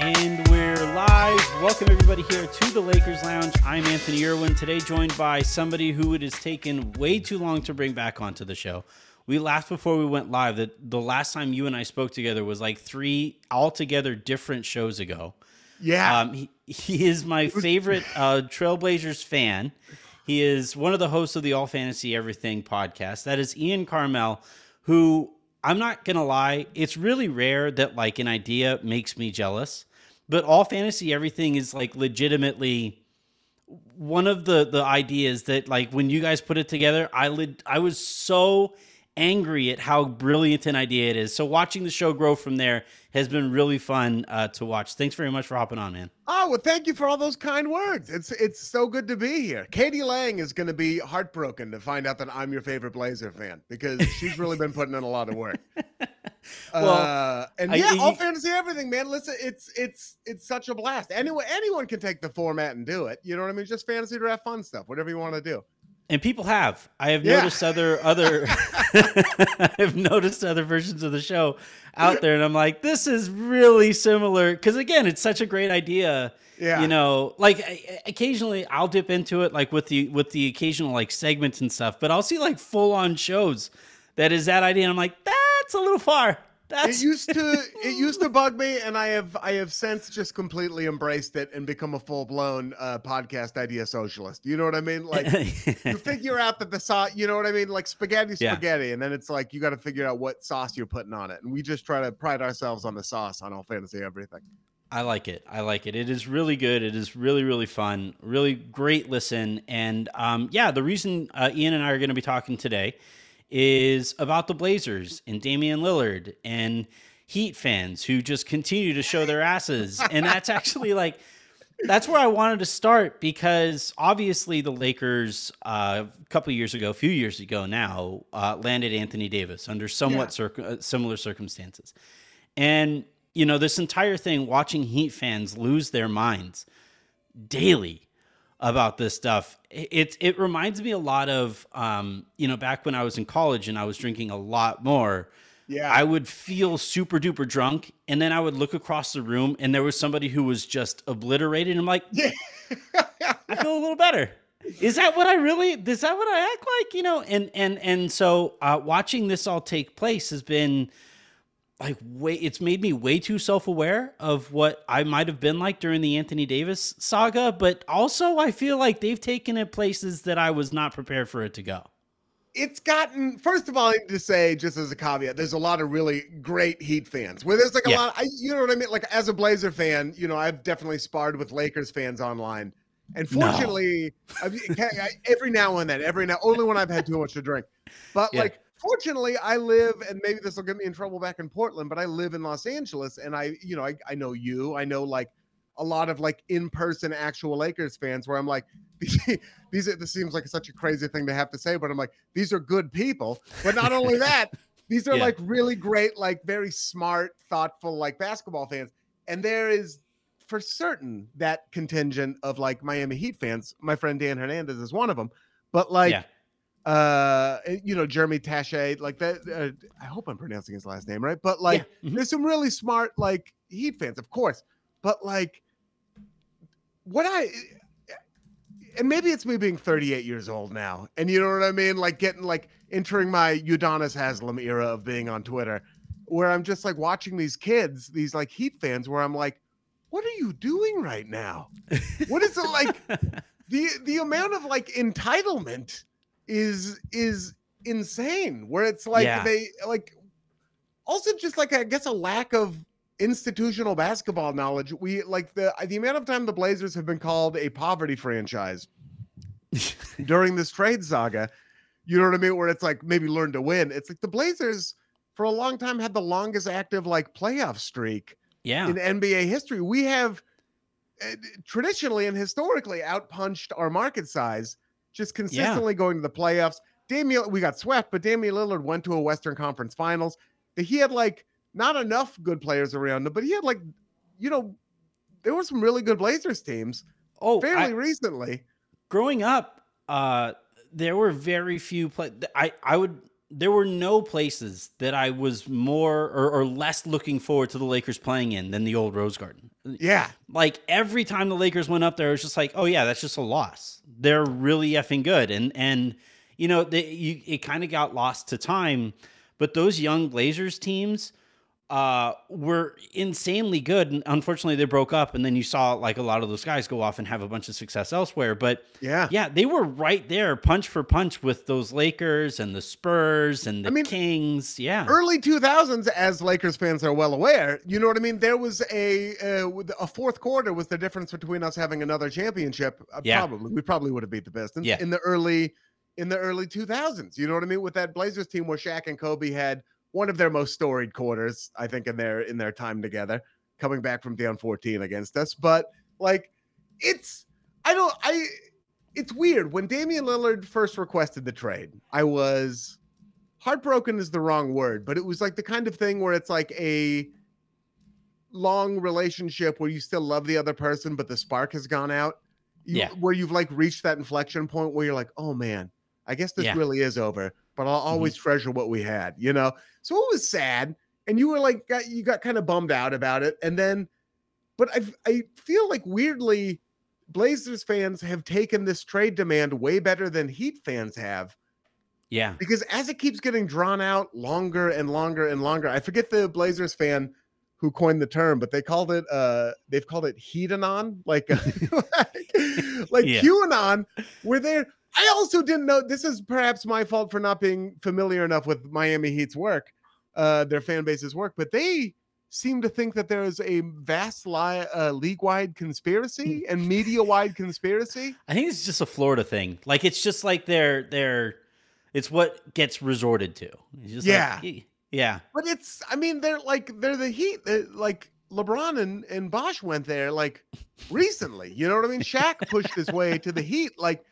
And we're live. Welcome everybody here to the Lakers Lounge. I'm Anthony Irwin. Today joined by somebody who it has taken way too long to bring back onto the show. We laughed before we went live that the last time you and I spoke together was like three altogether different shows ago. Yeah. Um, he, he is my favorite uh, Trailblazers fan. He is one of the hosts of the All Fantasy Everything podcast. That is Ian Karmel, who I'm not to lie, it's really rare that like an idea makes me jealous. But All Fantasy Everything is like legitimately one of the the ideas that like when you guys put it together, I lit I was so angry at how brilliant an idea it is. So watching the show grow from there has been really fun uh, to watch. Thanks very much for hopping on, man. Oh well, thank you for all those kind words. It's it's so good to be here. Katie Lang is going to be heartbroken to find out that I'm your favorite Blazer fan because she's really been putting in a lot of work. Well, uh, and I- yeah, you- all fantasy everything, man. Listen, it's it's it's such a blast. Anyone anyone can take the format and do it. You know what I mean? Just fantasy draft fun stuff, whatever you want to do. And people have. I have Yeah. noticed other other I've noticed other versions of the show out there and I'm like this is really similar cuz again it's such a great idea. Yeah. You know, like I- occasionally I'll dip into it like with the with the occasional like segments and stuff, but I'll see like full on shows that is that idea and I'm like that's a little far. That's It used to it used to bug me, and I have I have since just completely embraced it and become a full blown uh, podcast idea socialist. You know what I mean? Like you figure out that the sauce, you know what I mean? Like spaghetti, Yeah. spaghetti, and then it's like you got to figure out what sauce you're putting on it. And we just try to pride ourselves on the sauce on all fantasy everything. I like it. I like it. It is really good. It is really, really fun. Really great listen. And um, yeah, the reason uh, Ian and I are going to be talking today is about the Blazers and Damian Lillard and Heat fans who just continue to show their asses. And that's actually like, that's where I wanted to start because obviously the Lakers uh, a couple of years ago, a few years ago now, uh, landed Anthony Davis under somewhat circ- uh, similar circumstances. And, you know, this entire thing, watching Heat fans lose their minds daily about this stuff, it, it, reminds me a lot of, um, you know, back when I was in college and I was drinking a lot more. Yeah. I would feel super duper drunk, and then I would look across the room, and there was somebody who was just obliterated. And I'm like, Yeah. I feel a little better. Is that what I really? Is that what I act like? You know, and and and so uh, watching this all take place has been like way. It's made me way too self aware of what I might have been like during the Anthony Davis saga, but also I feel like they've taken it places that I was not prepared for it to go. it's gotten first of all I need to say just as a caveat there's a lot of really great heat fans where there's like a Yeah. lot I, you know what i mean like as a blazer fan you know i've definitely sparred with lakers fans online and No. fortunately I've, every now and then every now only when i've had too much to drink but Yeah. like fortunately i live and maybe this will get me in trouble back in portland but i live in los angeles and i you know i, I know you i know like a lot of like in-person actual lakers fans where i'm like these are this seems like such a crazy thing to have to say but i'm like these are good people but not only that these are Yeah. like really great like very smart thoughtful like basketball fans and there is for certain that contingent of like miami heat fans my friend dan hernandez is one of them but like Yeah. Uh you know jeremy tache like that uh, i hope i'm pronouncing his last name right but like Yeah. Mhm. there's some really smart like heat fans of course but like what i and maybe it's me being 38 years old now, and you know what I mean, like getting like entering my Udonis Haslam era of being on Twitter, where I'm just like watching these kids, these like Heat fans, where I'm like, what are you doing right now? What is it like? the the amount of like entitlement is is insane. Where it's like Yeah. they like also just like I guess a lack of institutional basketball knowledge. We like the the amount of time the Blazers have been called a poverty franchise during this trade saga. You know what I mean? Where it's like maybe learn to win. It's like the Blazers for a long time had the longest active like playoff streak Yeah. in NBA history. We have uh, traditionally and historically outpunched our market size, just consistently going to the playoffs. Damian, we got swept, but Damian Lillard went to a Western Conference Finals. He had like not enough good players around him, but he had like, you know, there were some really good Blazers teams oh, fairly I- recently. growing up, uh, there were very few play. I I would there were no places that I was more or, or less looking forward to the Lakers playing in than the old Rose Garden. Yeah, Like every time the Lakers went up there, it was just like, oh yeah, that's just a loss. They're really effing good, and and you know they, you, it kind of got lost to time. But those young Blazers teams uh, were insanely good. And unfortunately, they broke up, and then you saw like a lot of those guys go off and have a bunch of success elsewhere. But yeah, yeah, they were right there, punch for punch, with those Lakers and the Spurs and the I mean, Kings. Yeah, early 2000s as lakers fans are well aware you know what i mean there was a uh, a fourth quarter was the difference between us having another championship uh, Yeah. probably we probably would have beat the pistons Yeah. in the early in the early 2000s you know what i mean with that blazers team where Shaq and kobe had one of their most storied quarters i think in their in their time together coming back from down 14 against us but like it's i don't i it's weird when Damian Lillard first requested the trade i was heartbroken is the wrong word, but it was like the kind of thing where it's like a long relationship where you still love the other person, but the spark has gone out. You, Yeah. Where you've like reached that inflection point where you're like, oh man, I guess this Yeah. really is over, but I'll always treasure what we had, you know? So it was sad. And you were like, got, you got kind of bummed out about it. And then, but I, I feel like weirdly, Blazers fans have taken this trade demand way better than Heat fans have yeah, because as it keeps getting drawn out longer and longer and longer, I forget the Blazers fan who coined the term, but they called it uh they've called it heatanon, like like, like Yeah. QAnon, where they're I also didn't know this is perhaps my fault for not being familiar enough with Miami Heat's work, uh their fan base's work, but they seem to think that there is a vast li- uh, league-wide conspiracy and media-wide conspiracy. I think it's just a Florida thing. Like it's just like they're they're it's what gets resorted to. It's just like, Yeah. yeah. But it's, I mean, they're like, they're the Heat. They're like LeBron and, and Bosh went there like recently. You know what I mean? Shaq pushed his way to the Heat. Like,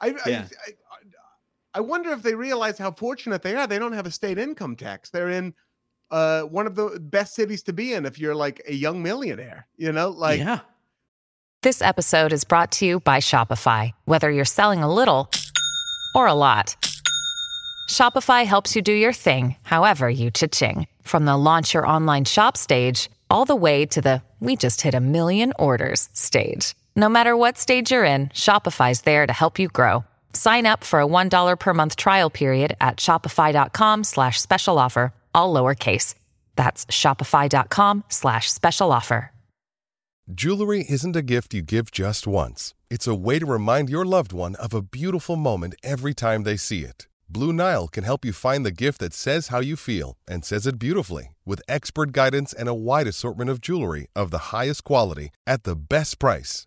I, Yeah. I, I, I wonder if they realize how fortunate they are. They don't have a state income tax. They're in uh, one of the best cities to be in if you're like a young millionaire. You know, like, yeah. This episode is brought to you by Shopify. Whether you're selling a little or a lot, Shopify helps you do your thing, however you cha-ching. From the launch your online shop stage, all the way to the we just hit a million orders stage. No matter what stage you're in, Shopify's there to help you grow. Sign up for a $1 per month trial period at shopify.com slash special offer, all lowercase. That's shopify.com slash special offer. Jewelry isn't a gift you give just once. It's a way to remind your loved one of a beautiful moment every time they see it. Blue Nile can help you find the gift that says how you feel and says it beautifully with expert guidance and a wide assortment of jewelry of the highest quality at the best price.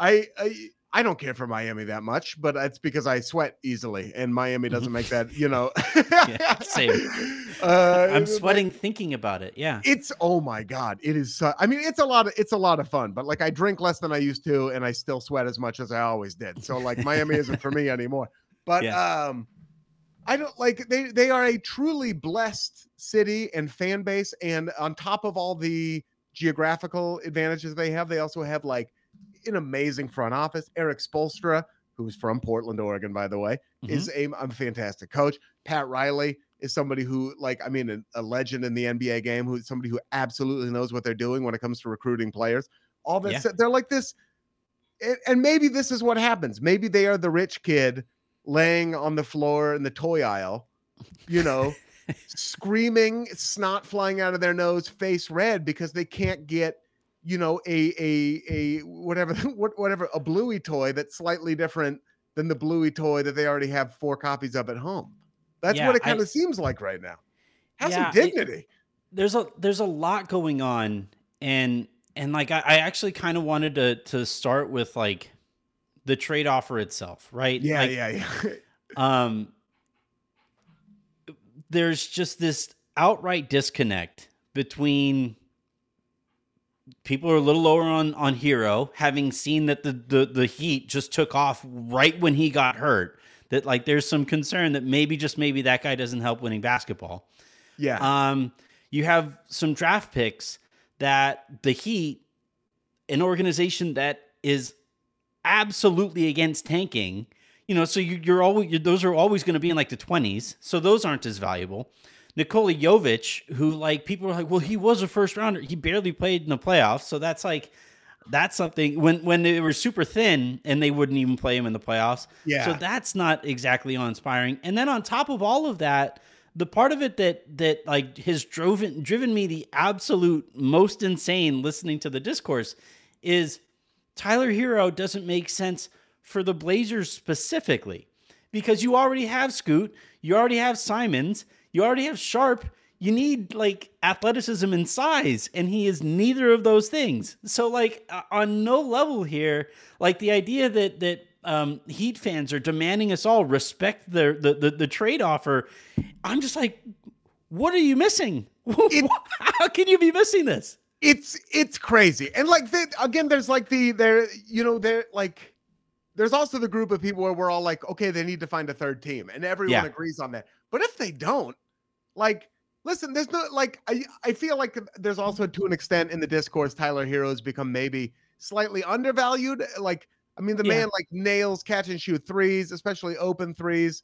I, I I don't care for Miami that much, but it's because I sweat easily, and Miami doesn't make that. You know, Yeah, same. Uh, I'm sweating thinking about it. Yeah. It's oh my god, it is. So, I mean, it's a lot of it's a lot of fun, but like I drink less than I used to, and I still sweat as much as I always did. So like Miami isn't for me anymore. But um, I don't like they they are a truly blessed city and fan base, and on top of all the geographical advantages they have, they also have like an amazing front office. Eric Spoelstra, who's from Portland, Oregon, by the way, is mm-hmm. a, a fantastic coach. Pat Riley is somebody who, like, I mean, a, a legend in the NBA game, who's somebody who absolutely knows what they're doing when it comes to recruiting players. All that Yeah. said, they're like this, and, and maybe this is what happens. Maybe they are the rich kid laying on the floor in the toy aisle, you know, screaming, snot flying out of their nose, face red because they can't get, you know, a a a whatever what whatever a bluey toy that's slightly different than the bluey toy that they already have four copies of at home. That's Yeah, what it kind of seems like right now. Have Yeah, some it- dignity. there's a there's a lot going on and and like I, I actually kind of wanted to to start with like the trade offer itself, right? yeah, Like, yeah, yeah. um there's just this outright disconnect between people are a little lower on on herro having seen that the the, the heat just took off right when he got hurt that like there's some concern that maybe just maybe that guy doesn't help winning basketball Yeah. um, you have some draft picks that the Heat, an organization that is absolutely against tanking, you know, so you, you're always you're, those are always going to be in like the twenties, so those aren't as valuable. Nikola Jovic, who like people are like, well, he was a first rounder. He barely played in the playoffs, so that's like that's something when when they were super thin and they wouldn't even play him in the playoffs. Yeah. So that's not exactly inspiring. And then on top of all of that, the part of it that that like has driven driven me the absolute most insane listening to the discourse is Tyler Herro doesn't make sense for the Blazers specifically because you already have Scoot, you already have Simons, you already have Sharpe. You need like athleticism and size, and he is neither of those things. So, like uh, on no level here, like the idea that that um, Heat fans are demanding us all respect the the the, the trade offer, I'm just like, what are you missing? How can you be missing this? it's it's crazy and like the, again there's like the there you know there like there's also the group of people where we're all like okay they need to find a third team and everyone Yeah. agrees on that but if they don't like listen there's no like i i feel like there's also to an extent in the discourse tyler herro has become maybe slightly undervalued like i mean the Yeah. man like nails catch and shoot threes especially open threes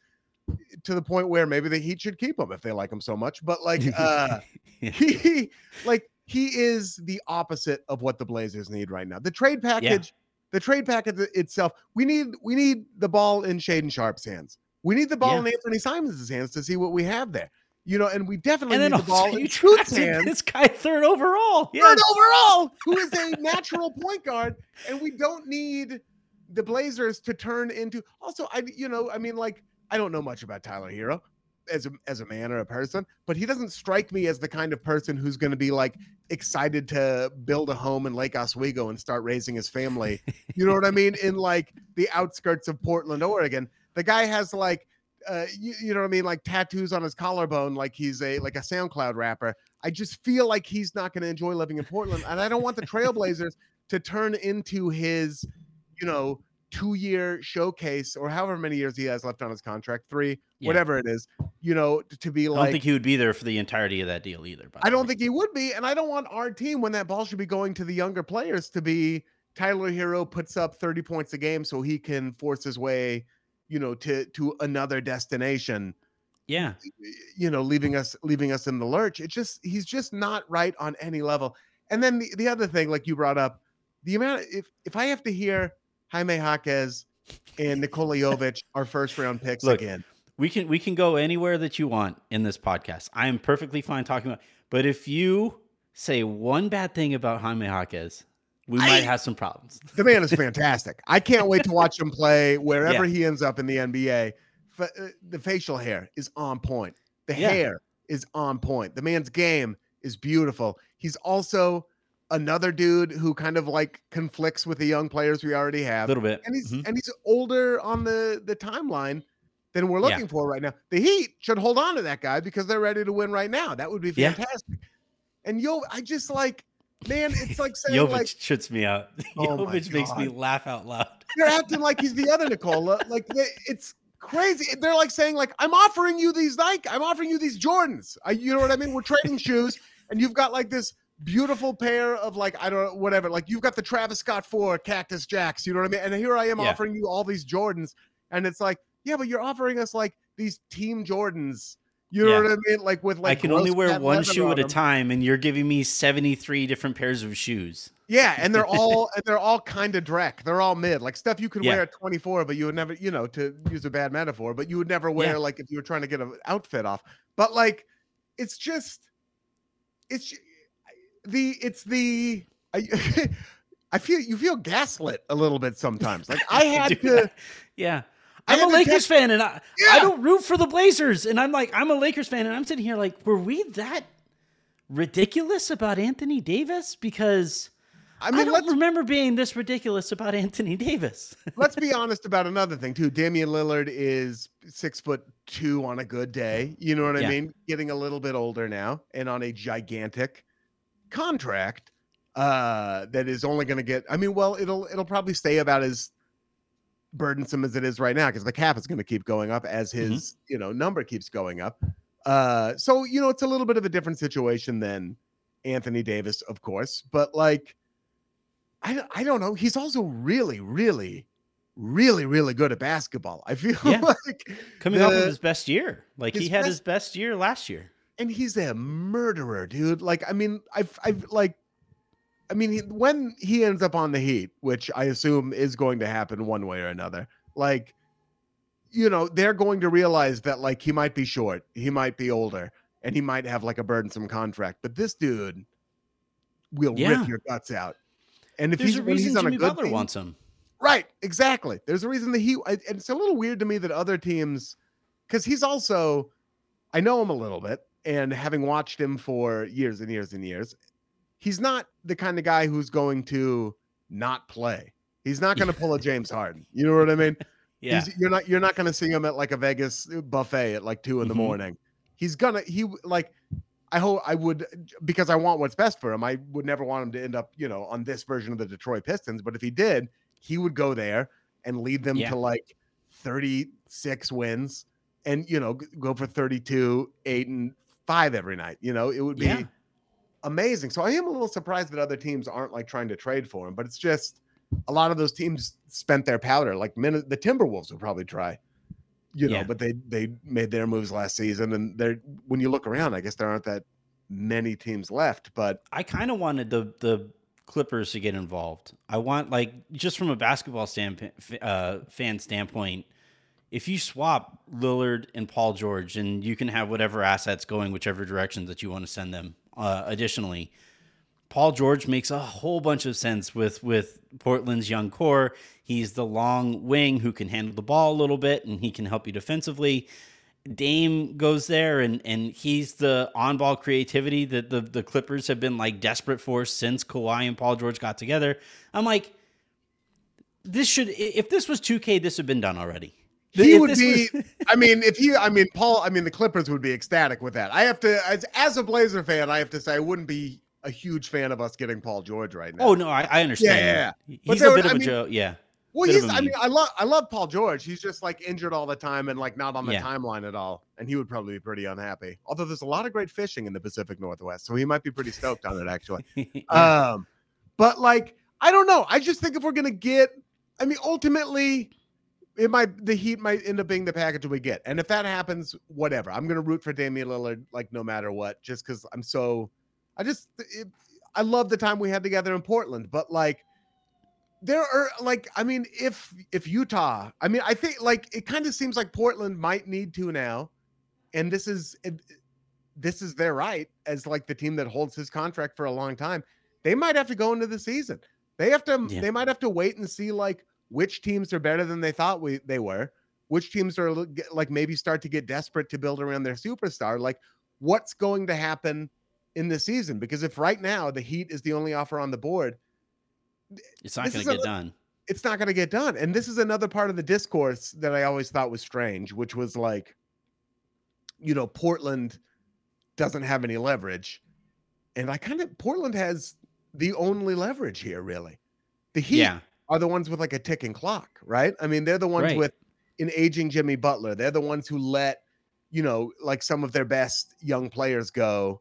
to the point where maybe the heat should keep him if they like him so much but like uh he like he is the opposite of what the Blazers need right now. The trade package, the trade package itself, we need we need the ball in Shaedon Sharpe's hands. We need the ball Yeah. in Anthony Simons' hands to see what we have there. You know, and we definitely And need the ball in you drafted hands. this guy third overall. Yeah. Third overall, who is a natural point guard, and we don't need the Blazers to turn into. Also, I you know, I mean, like I don't know much about Tyler Herro as a as a man or a person, but he doesn't strike me as the kind of person who's going to be like excited to build a home in Lake Oswego and start raising his family. You know what I mean? In like the outskirts of Portland, Oregon. The guy has like uh, you, you know what I mean, like tattoos on his collarbone, like he's a like a SoundCloud rapper. I just feel like he's not going to enjoy living in Portland, and I don't want the Trailblazers to turn into his, you know, two-year showcase or however many years he has left on his contract, three, Yeah. whatever it is. You know, t- to be like, I don't think he would be there for the entirety of that deal either. By I don't think he would be, and I don't want our team when that ball should be going to the younger players to be Tyler Herro puts up 30 points a game so he can force his way, you know, to to another destination Yeah. you know, leaving us leaving us in the lurch. It just he's just not right on any level. And then the, the other thing, like you brought up, the amount if if I have to hear Jaime Jaquez and Nikola Jovic are first round picks Look, again. We can we can go anywhere that you want in this podcast. I am perfectly fine talking about. But if you say one bad thing about Jaime Jaquez, we I- might have some problems. The man is fantastic. I can't wait to watch him play wherever Yeah. he ends up in the NBA. Uh, the facial hair is on point. The Yeah. hair is on point. The man's game is beautiful. He's also another dude who kind of like conflicts with the young players we already have. A little bit. And he's Mhm. and he's older on the the timeline than we're Yeah. looking for right now. The Heat should hold on to that guy because they're ready to win right now. That would be Yeah. fantastic. And yo, I just like, man, it's like saying Jovic like shits me out. Oh Jovic makes me laugh out loud. You're acting like he's the other Nicola. Like they, it's crazy. They're like saying like I'm offering you these Nike, I'm offering you these Jordans. I, you know what I mean? We're trading shoes, and you've got like this beautiful pair of like I don't know whatever. Like you've got the Travis Scott four Cactus Jacks. You know what I mean? And here I am Yeah. offering you all these Jordans, and it's like yeah, but you're offering us like these Team Jordans. You know Yeah. what I mean? Like with like I can only wear one shoe at a time, and you're giving me 73 different pairs of shoes. Yeah, and they're all and they're all kind of dreck. They're all mid, like stuff you could Yeah. wear at 24, but you would never, you know, to use a bad metaphor, but you would never wear Yeah. like if you were trying to get an outfit off. But like, it's just, it's the, it's the, I, I feel you feel gaslit a little bit sometimes. Like I had to, Yeah. I I'm a Lakers fan and I, I don't root for the Blazers. And I'm like, I'm a Lakers fan. And I'm sitting here like, were we that ridiculous about Anthony Davis? Because I I, mean, don't let's remember being this ridiculous about Anthony Davis. let's be honest about another thing too. Damian Lillard is six foot two on a good day. You know what I mean? Getting a little bit older now and on a gigantic contract uh that is only going to get I mean, well, it'll it'll probably stay about as burdensome as it is right now because the cap is going to keep going up as Mm-hmm. his, you know, number keeps going up. Uh so, you know, it's a little bit of a different situation than Anthony Davis, of course, but like I don't, I don't know. He's also really, really, really, really good at basketball. I feel Yeah. like Coming off of his best year. Like he had best- his best year last year. and he's a murderer, dude. Like, I mean, I've, I've like, I mean, he, when he ends up on the Heat, which I assume is going to happen one way or another, like, you know, they're going to realize that like he might be short, he might be older, and he might have like a burdensome contract, but this dude will Yeah. rip your guts out. And if There's he's, a reason he's on a good Butler team- wants him. Right, exactly. There's a reason that he I- and it's a little weird to me that other teams cuz he's also I know him a little bit and having watched him for years and years and years, he's not the kind of guy who's going to not play. He's not going to pull a James Harden. You know what I mean? Yeah. He's, you're not you're not going to see him at like a Vegas buffet at like 2 in the Mhm. morning. He's gonna he like I hope I would because I want what's best for him. I would never want him to end up, you know, on this version of the Detroit Pistons. But if he did, he would go there and lead them Yeah. to like 36 wins and, you know, go for 32, eight, and five every night. You know, it would be Yeah. Amazing. So I am a little surprised that other teams aren't like trying to trade for him, but it's just a lot of those teams spent their powder. Like Min- the Timberwolves would probably try, you know, Yeah. but they they made their moves last season, and they're when you look around, I guess there aren't that many teams left. But I kind of wanted the the Clippers to get involved. I want like just from a basketball standpoint, uh, fan standpoint, if you swap Lillard and Paul George, and you can have whatever assets going whichever direction that you want to send them. Uh, additionally, Paul George makes a whole bunch of sense with with Portland's young core. He's the long wing who can handle the ball a little bit, and he can help you defensively. Dame goes there and and he's the on ball creativity that the, the Clippers have been like desperate for since Kawhi and Paul George got together. I'm like, this should if this was 2K, this would have been done already. He would be. was- I mean, if he, I mean, Paul, I mean, the Clippers would be ecstatic with that. I have to, as, as a Blazer fan, I have to say, I wouldn't be a huge fan of us getting Paul George right now. oh no, I, I understand. Yeah, yeah. He's a would- bit of I a joke. Yeah. Well, he's. I mean. I love I love Paul George. He's just like injured all the time and like not on the Yeah. timeline at all. And he would probably be pretty unhappy. Although there's a lot of great fishing in the Pacific Northwest, so he might be pretty stoked on it actually. Um, but like I don't know. I just think if we're gonna get, I mean, ultimately, it might the Heat might end up being the package we get, and if that happens, whatever. I'm gonna root for Damian Lillard like no matter what, just because I'm so. I just it, I love the time we had together in Portland, but like there are like I mean if if Utah, I mean I think like it kind of seems like Portland might need to now, and this is it, this is their right as like the team that holds his contract for a long time. They might have to go into the season. They have to Yeah. they might have to wait and see like which teams are better than they thought we they were. Which teams are like maybe start to get desperate to build around their superstar. Like what's going to happen in this season because if right now the Heat is the only offer on the board, It's not going to a- get done. it's not going to get done. And this is another part of the discourse that I always thought was strange, which was like, you know, Portland doesn't have any leverage. And I kind of, Portland has the only leverage here, really. The Heat Yeah. Are the ones with like a ticking clock, right? I mean, they're the ones Right. with an aging Jimmy Butler. They're the ones who let, you know, like some of their best young players go,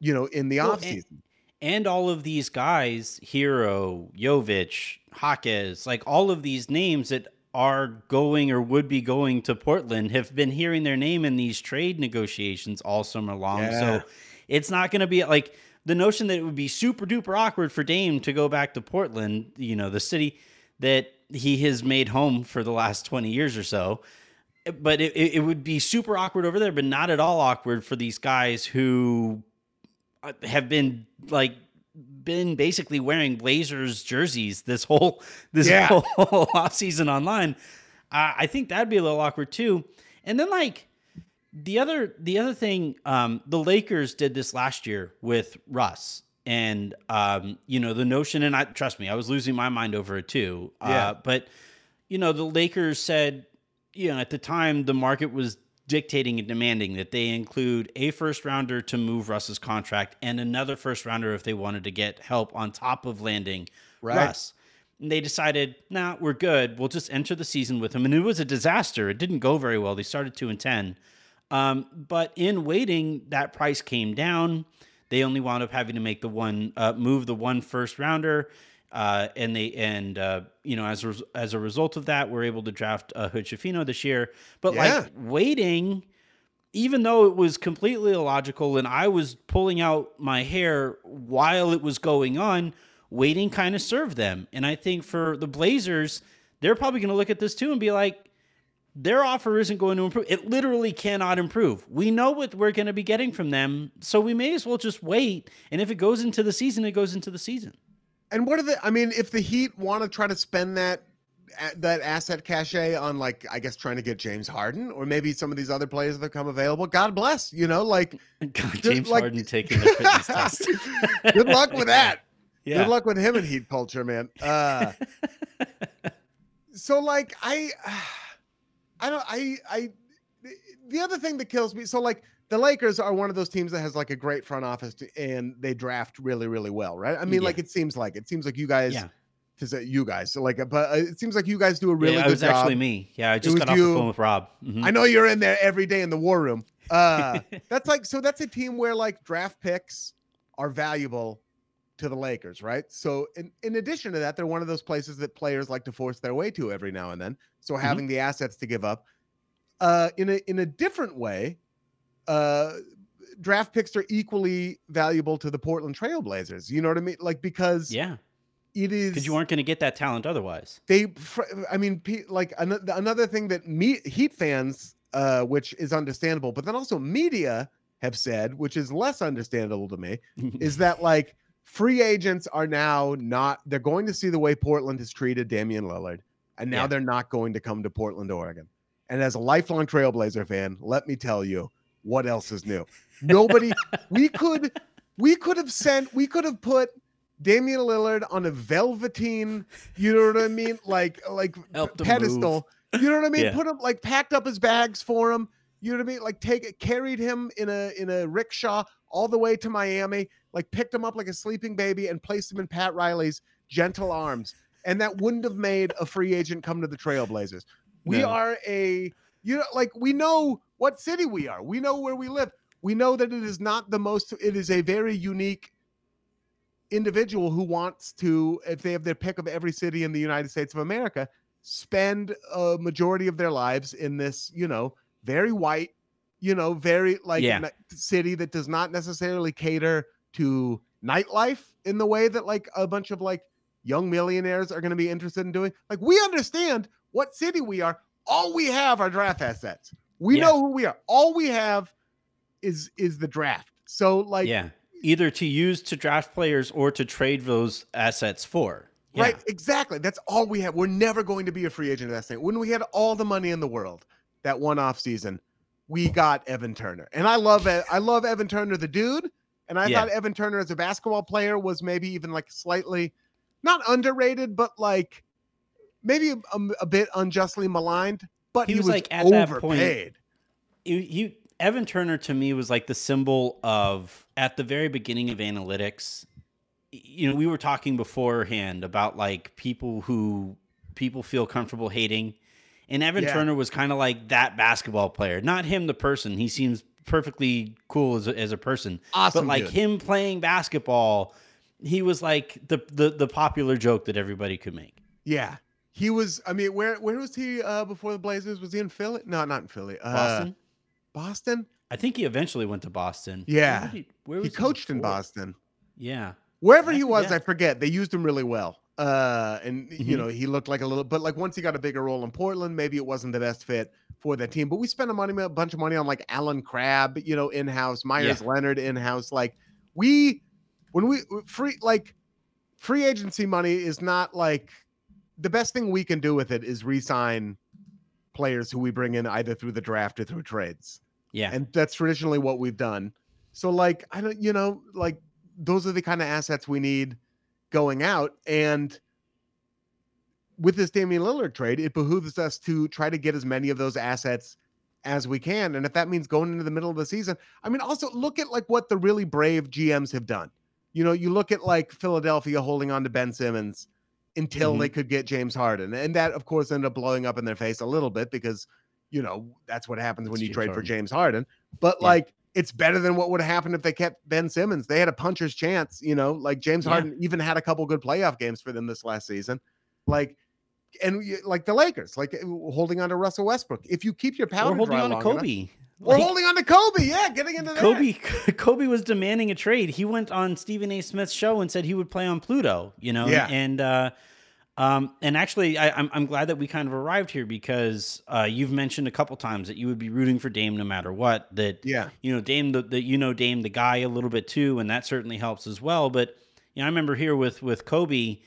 you know, in the Well, off and- offseason. And all of these guys, Herro, Jovic, Jaquez, like all of these names that are going or would be going to Portland have been hearing their name in these trade negotiations all summer long. Yeah. So it's not going to be like the notion that it would be super duper awkward for Dame to go back to Portland, you know, the city that he has made home for the last 20 years or so. But it, it would be super awkward over there, but not at all awkward for these guys who uh, have been like been basically wearing Blazers jerseys this whole this Yeah. whole offseason online. Uh, I think that'd be a little awkward too. And then like the other the other thing, um, the Lakers did this last year with Russ. And um, you know, the notion, and I trust me, I was losing my mind over it too. Yeah. Uh, but you know, the Lakers said, you know, at the time the market was dictating and demanding that they include a first rounder to move Russ's contract and another first rounder if they wanted to get help on top of landing Right. Russ. And they decided, nah, we're good. We'll just enter the season with him. And it was a disaster. It didn't go very well. They started two and ten. Um, but in waiting, that price came down. They only wound up having to make the one uh, move the one first rounder, uh, and they and uh, you know as a, as a result of that, we're able to draft uh, Hood this year. But Yeah. like waiting, even though it was completely illogical, and I was pulling out my hair while it was going on, waiting kind of served them. And I think for the Blazers, they're probably going to look at this too and be like, their offer isn't going to improve. It literally cannot improve. We know what we're going to be getting from them, so we may as well just wait. And if it goes into the season, it goes into the season. And what are the? I mean, if the Heat want to try to spend that that asset cachet on like, I guess trying to get James Harden or maybe some of these other players that come available, God bless. You know, like God, James like- Harden taking the fitness test. good luck with that. Yeah. Good luck with him and Heat culture, man. Uh, so like I, I don't I I the other thing that kills me. So like the Lakers are one of those teams that has like a great front office to, and they draft really really well, right? I mean, Yeah. like it seems like it seems like you guys. Yeah. To say you guys, so like, but uh, it seems like you guys do a really yeah, good job. it was job. actually me. Yeah, I just got off you. the phone with Rob. Mhm. I know you're in there every day in the war room. Uh, that's like so. That's a team where like draft picks are valuable to the Lakers, right? So in, in addition to that, they're one of those places that players like to force their way to every now and then. So having the assets to give up, uh, in a in a different way, uh, draft picks are equally valuable to the Portland Trailblazers. You know what I mean? Like because Yeah, it is because you weren't going to get that talent otherwise. they i mean like another, another thing that me heat fans uh which is understandable but then also media have said which is less understandable to me is that like free agents are now not they're going to see the way portland has treated damian lillard and now Yeah. they're not going to come to portland oregon and as a lifelong trailblazer fan let me tell you what else is new nobody we could we could have sent we could have put Damian Lillard on a velveteen, you know what I mean? Like like pedestal. You know what I mean? Yeah. Put him like packed up his bags for him. You know what I mean? Like take it, carried him in a in a rickshaw all the way to Miami, like picked him up like a sleeping baby and placed him in Pat Riley's gentle arms. And that wouldn't have made a free agent come to the Trailblazers. We No. are a you know like we know what city we are. We know where we live. We know that it is not the most it is a very unique individual who wants to, if they have their pick of every city in the United States of America, spend a majority of their lives in this, you know, very white, you know, very like Yeah. city that does not necessarily cater to nightlife in the way that like a bunch of like young millionaires are going to be interested in doing. Like we understand what city we are. All we have are draft assets. We Yeah. know who we are. All we have is is the draft. So like yeah, either to use to draft players or to trade those assets for. Yeah. Right, exactly. That's all we have. We're never going to be a free agent at that thing. When we had all the money in the world, that one off season, we got Evan Turner, and I love it. I love Evan Turner, the dude, And I Yeah. thought Evan Turner as a basketball player was maybe even like slightly not underrated, but like maybe a, a- bit unjustly maligned. But He he, was, was, like, at that point- overpaid. you, you Evan Turner to me was like the symbol of at the very beginning of analytics. You know, we were talking beforehand about like people who people feel comfortable hating, and Evan Yeah. Turner was kind of like that basketball player. Not him, the person. He seems perfectly cool as a, as a person, Awesome but like dude. him playing basketball, he was like the the the popular joke that everybody could make. Yeah. He was, I mean, where where was he uh before the Blazers? Was he in Philly? No, not in Philly. Uh, Boston. Boston? I think he eventually went to Boston. Yeah. Where, did he, where He was coached in? Boston. Yeah. Wherever I he was, forget. I forget. They used him really well. Uh, and you Mhm. know, he looked like a little, but like once he got a bigger role in Portland, maybe it wasn't the best fit for that team. But we spent a money, a bunch of money on like Allen Crabbe, you know, in house, Meyers Leonard in house. Like we, when we free, like free agency money is not like the best thing we can do with it is re-sign players who we bring in either through the draft or through trades Yeah. and that's traditionally what we've done. So like I don't you know like those are the kind of assets we need going out and with this Damian Lillard trade, it behooves us to try to get as many of those assets as we can. And if that means going into the middle of the season, I mean, also look at like what the really brave GMs have done. You know, you look at like Philadelphia holding on to Ben Simmons until mm-hmm. they could get James Harden. And that, of course, ended up blowing up in their face a little bit because, you know, that's what happens when you James trade for James Harden. But Yeah. like, it's better than what would have happened if they kept Ben Simmons. They had a puncher's chance, you know, like James Yeah. Harden even had a couple good playoff games for them this last season. Like, and like the Lakers, like holding on to Russell Westbrook. If you keep your power holding on to long enough- Kobe. we're Like, holding on to Kobe. Yeah, getting into that. Kobe Kobe was demanding a trade. He went on Stephen A. Smith's show and said he would play on Pluto, you know? Yeah. And uh um and actually I, I'm I'm glad that we kind of arrived here because uh you've mentioned a couple times that you would be rooting for Dame no matter what. That Yeah. you know, Dame the, the you know Dame the guy a little bit too, and that certainly helps as well. But you know, I remember here with with Kobe,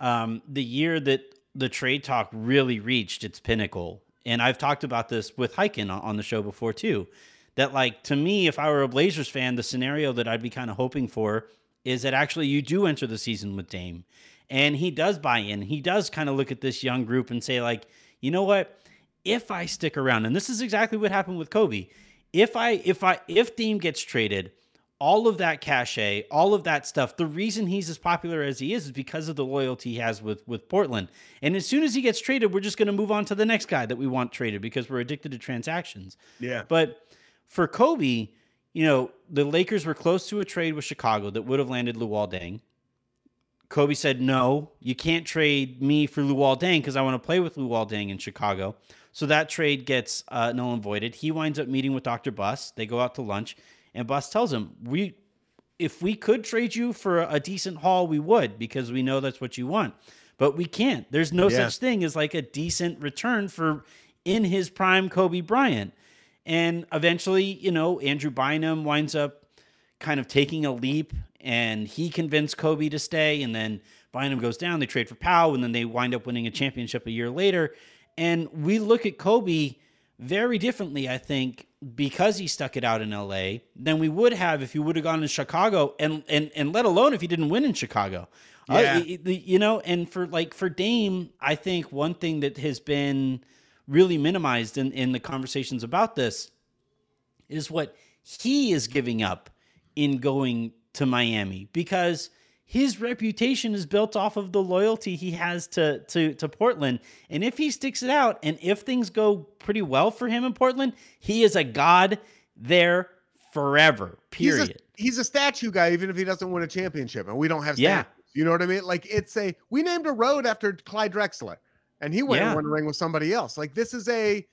um, the year that the trade talk really reached its pinnacle, and I've talked about this with Hyken on, on the show before too. That like to me, if I were a Blazers fan, the scenario that I'd be kind of hoping for is that actually you do enter the season with Dame, and he does buy in. He does kind of look at this young group and say like, you know what? If I stick around, and this is exactly what happened with Kobe. If I if I if Dame gets traded, all of that cachet, all of that stuff, the reason he's as popular as he is is because of the loyalty he has with with Portland. And as soon as he gets traded, we're just going to move on to the next guy that we want traded because we're addicted to transactions. Yeah. But for Kobe, you know, the Lakers were close to a trade with Chicago that would have landed Luol Deng. Kobe said, "No, you can't trade me for Luol Deng because I want to play with Luol Deng in Chicago." So that trade gets uh, null and voided. He winds up meeting with Dr. Buss. They go out to lunch, and Buss tells him, "We, if we could trade you for a decent haul, we would because we know that's what you want, but we can't. There's no Yeah. such thing as like a decent return for in his prime Kobe Bryant." And eventually, you know, Andrew Bynum winds up kind of taking a leap and he convinced Kobe to stay. And then Bynum goes down, they trade for Pau, and then they wind up winning a championship a year later. And we look at Kobe very differently, I think, because he stuck it out in LA than we would have if he would have gone to Chicago and and and let alone if he didn't win in Chicago. Uh, Yeah. it- you know, and for like for Dame, I think one thing that has been really minimized in, in the conversations about this is what he is giving up in going to Miami because his reputation is built off of the loyalty he has to to to Portland. And if he sticks it out and if things go pretty well for him in Portland, he is a god there forever. He's a, Period. he's a statue guy, even if he doesn't win a championship, and we don't have Yeah. You know what I mean? Like it's a we named a road after Clyde Drexler, and he went Yeah. and won a ring with somebody else. Like this is a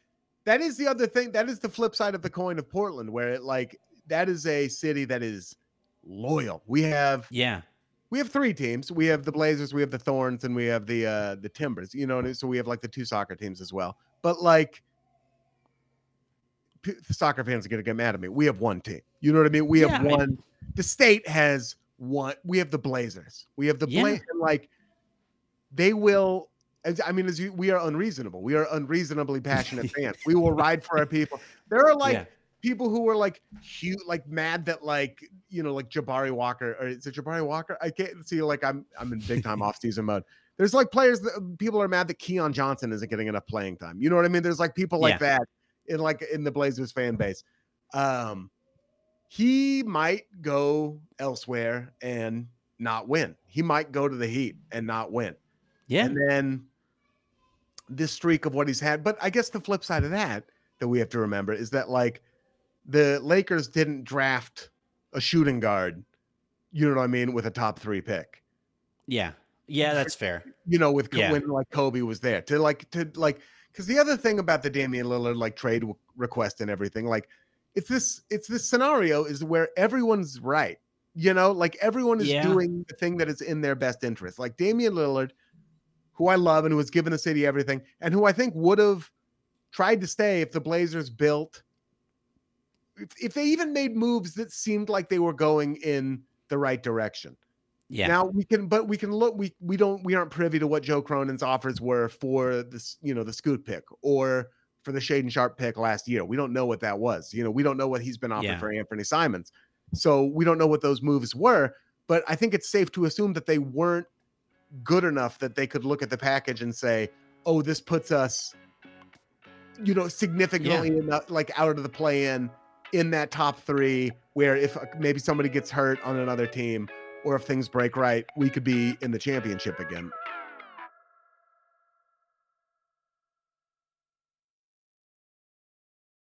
that is the other thing. That is the flip side of the coin of Portland, where it like that is a city that is loyal. We have yeah. we have three teams. We have the Blazers, we have the Thorns, and we have the uh the Timbers. You know, so we have like the two soccer teams as well. But like p- the soccer fans are gonna get mad at me. We have one team. You know what I mean? We Yeah, have I- one. the state has one. We have the Blazers. We have the Yeah. Blazers. Like they will. As, I mean, as you, we are unreasonable. We are unreasonably passionate fans. We will ride for our people. There are like Yeah. People who were like huge, like mad that like you know like Jabari Walker or is it Jabari Walker? I can't see like I'm I'm in big time off season mode. There's like players that people are mad that Keon Johnson isn't getting enough playing time. You know what I mean? There's like people like Yeah. that in like in the Blazers fan base. Um, he might go elsewhere and not win. He might go to the Heat and not win. Yeah. And then this streak of what he's had. But I guess the flip side of that that we have to remember is that like the Lakers didn't draft a shooting guard, you know what I mean, with a top three pick. Yeah. Yeah, that's fair. You know, with Yeah. when like Kobe was there to like to like because the other thing about the Damian Lillard like trade w- request and everything, like it's this it's this scenario is where everyone's right. You know, like everyone is Yeah. doing the thing that is in their best interest. Like Damian Lillard, who I love and who has given the city everything, and who I think would have tried to stay if the Blazers built, if, if they even made moves that seemed like they were going in the right direction. Yeah. Now we can, but we can look. We we don't. We aren't privy to what Joe Cronin's offers were for this, you know, the Scoot pick or for the Shaedon Sharpe pick last year. We don't know what that was. You know, we don't know what he's been offered Yeah. for Anthony Simons. So we don't know what those moves were. But I think it's safe to assume that they weren't good enough that they could look at the package and say, "Oh, this puts us, you know, significantly in the, like out of the play-in in that top three. Where if uh, maybe somebody gets hurt on another team." Or if things break right, we could be in the championship again.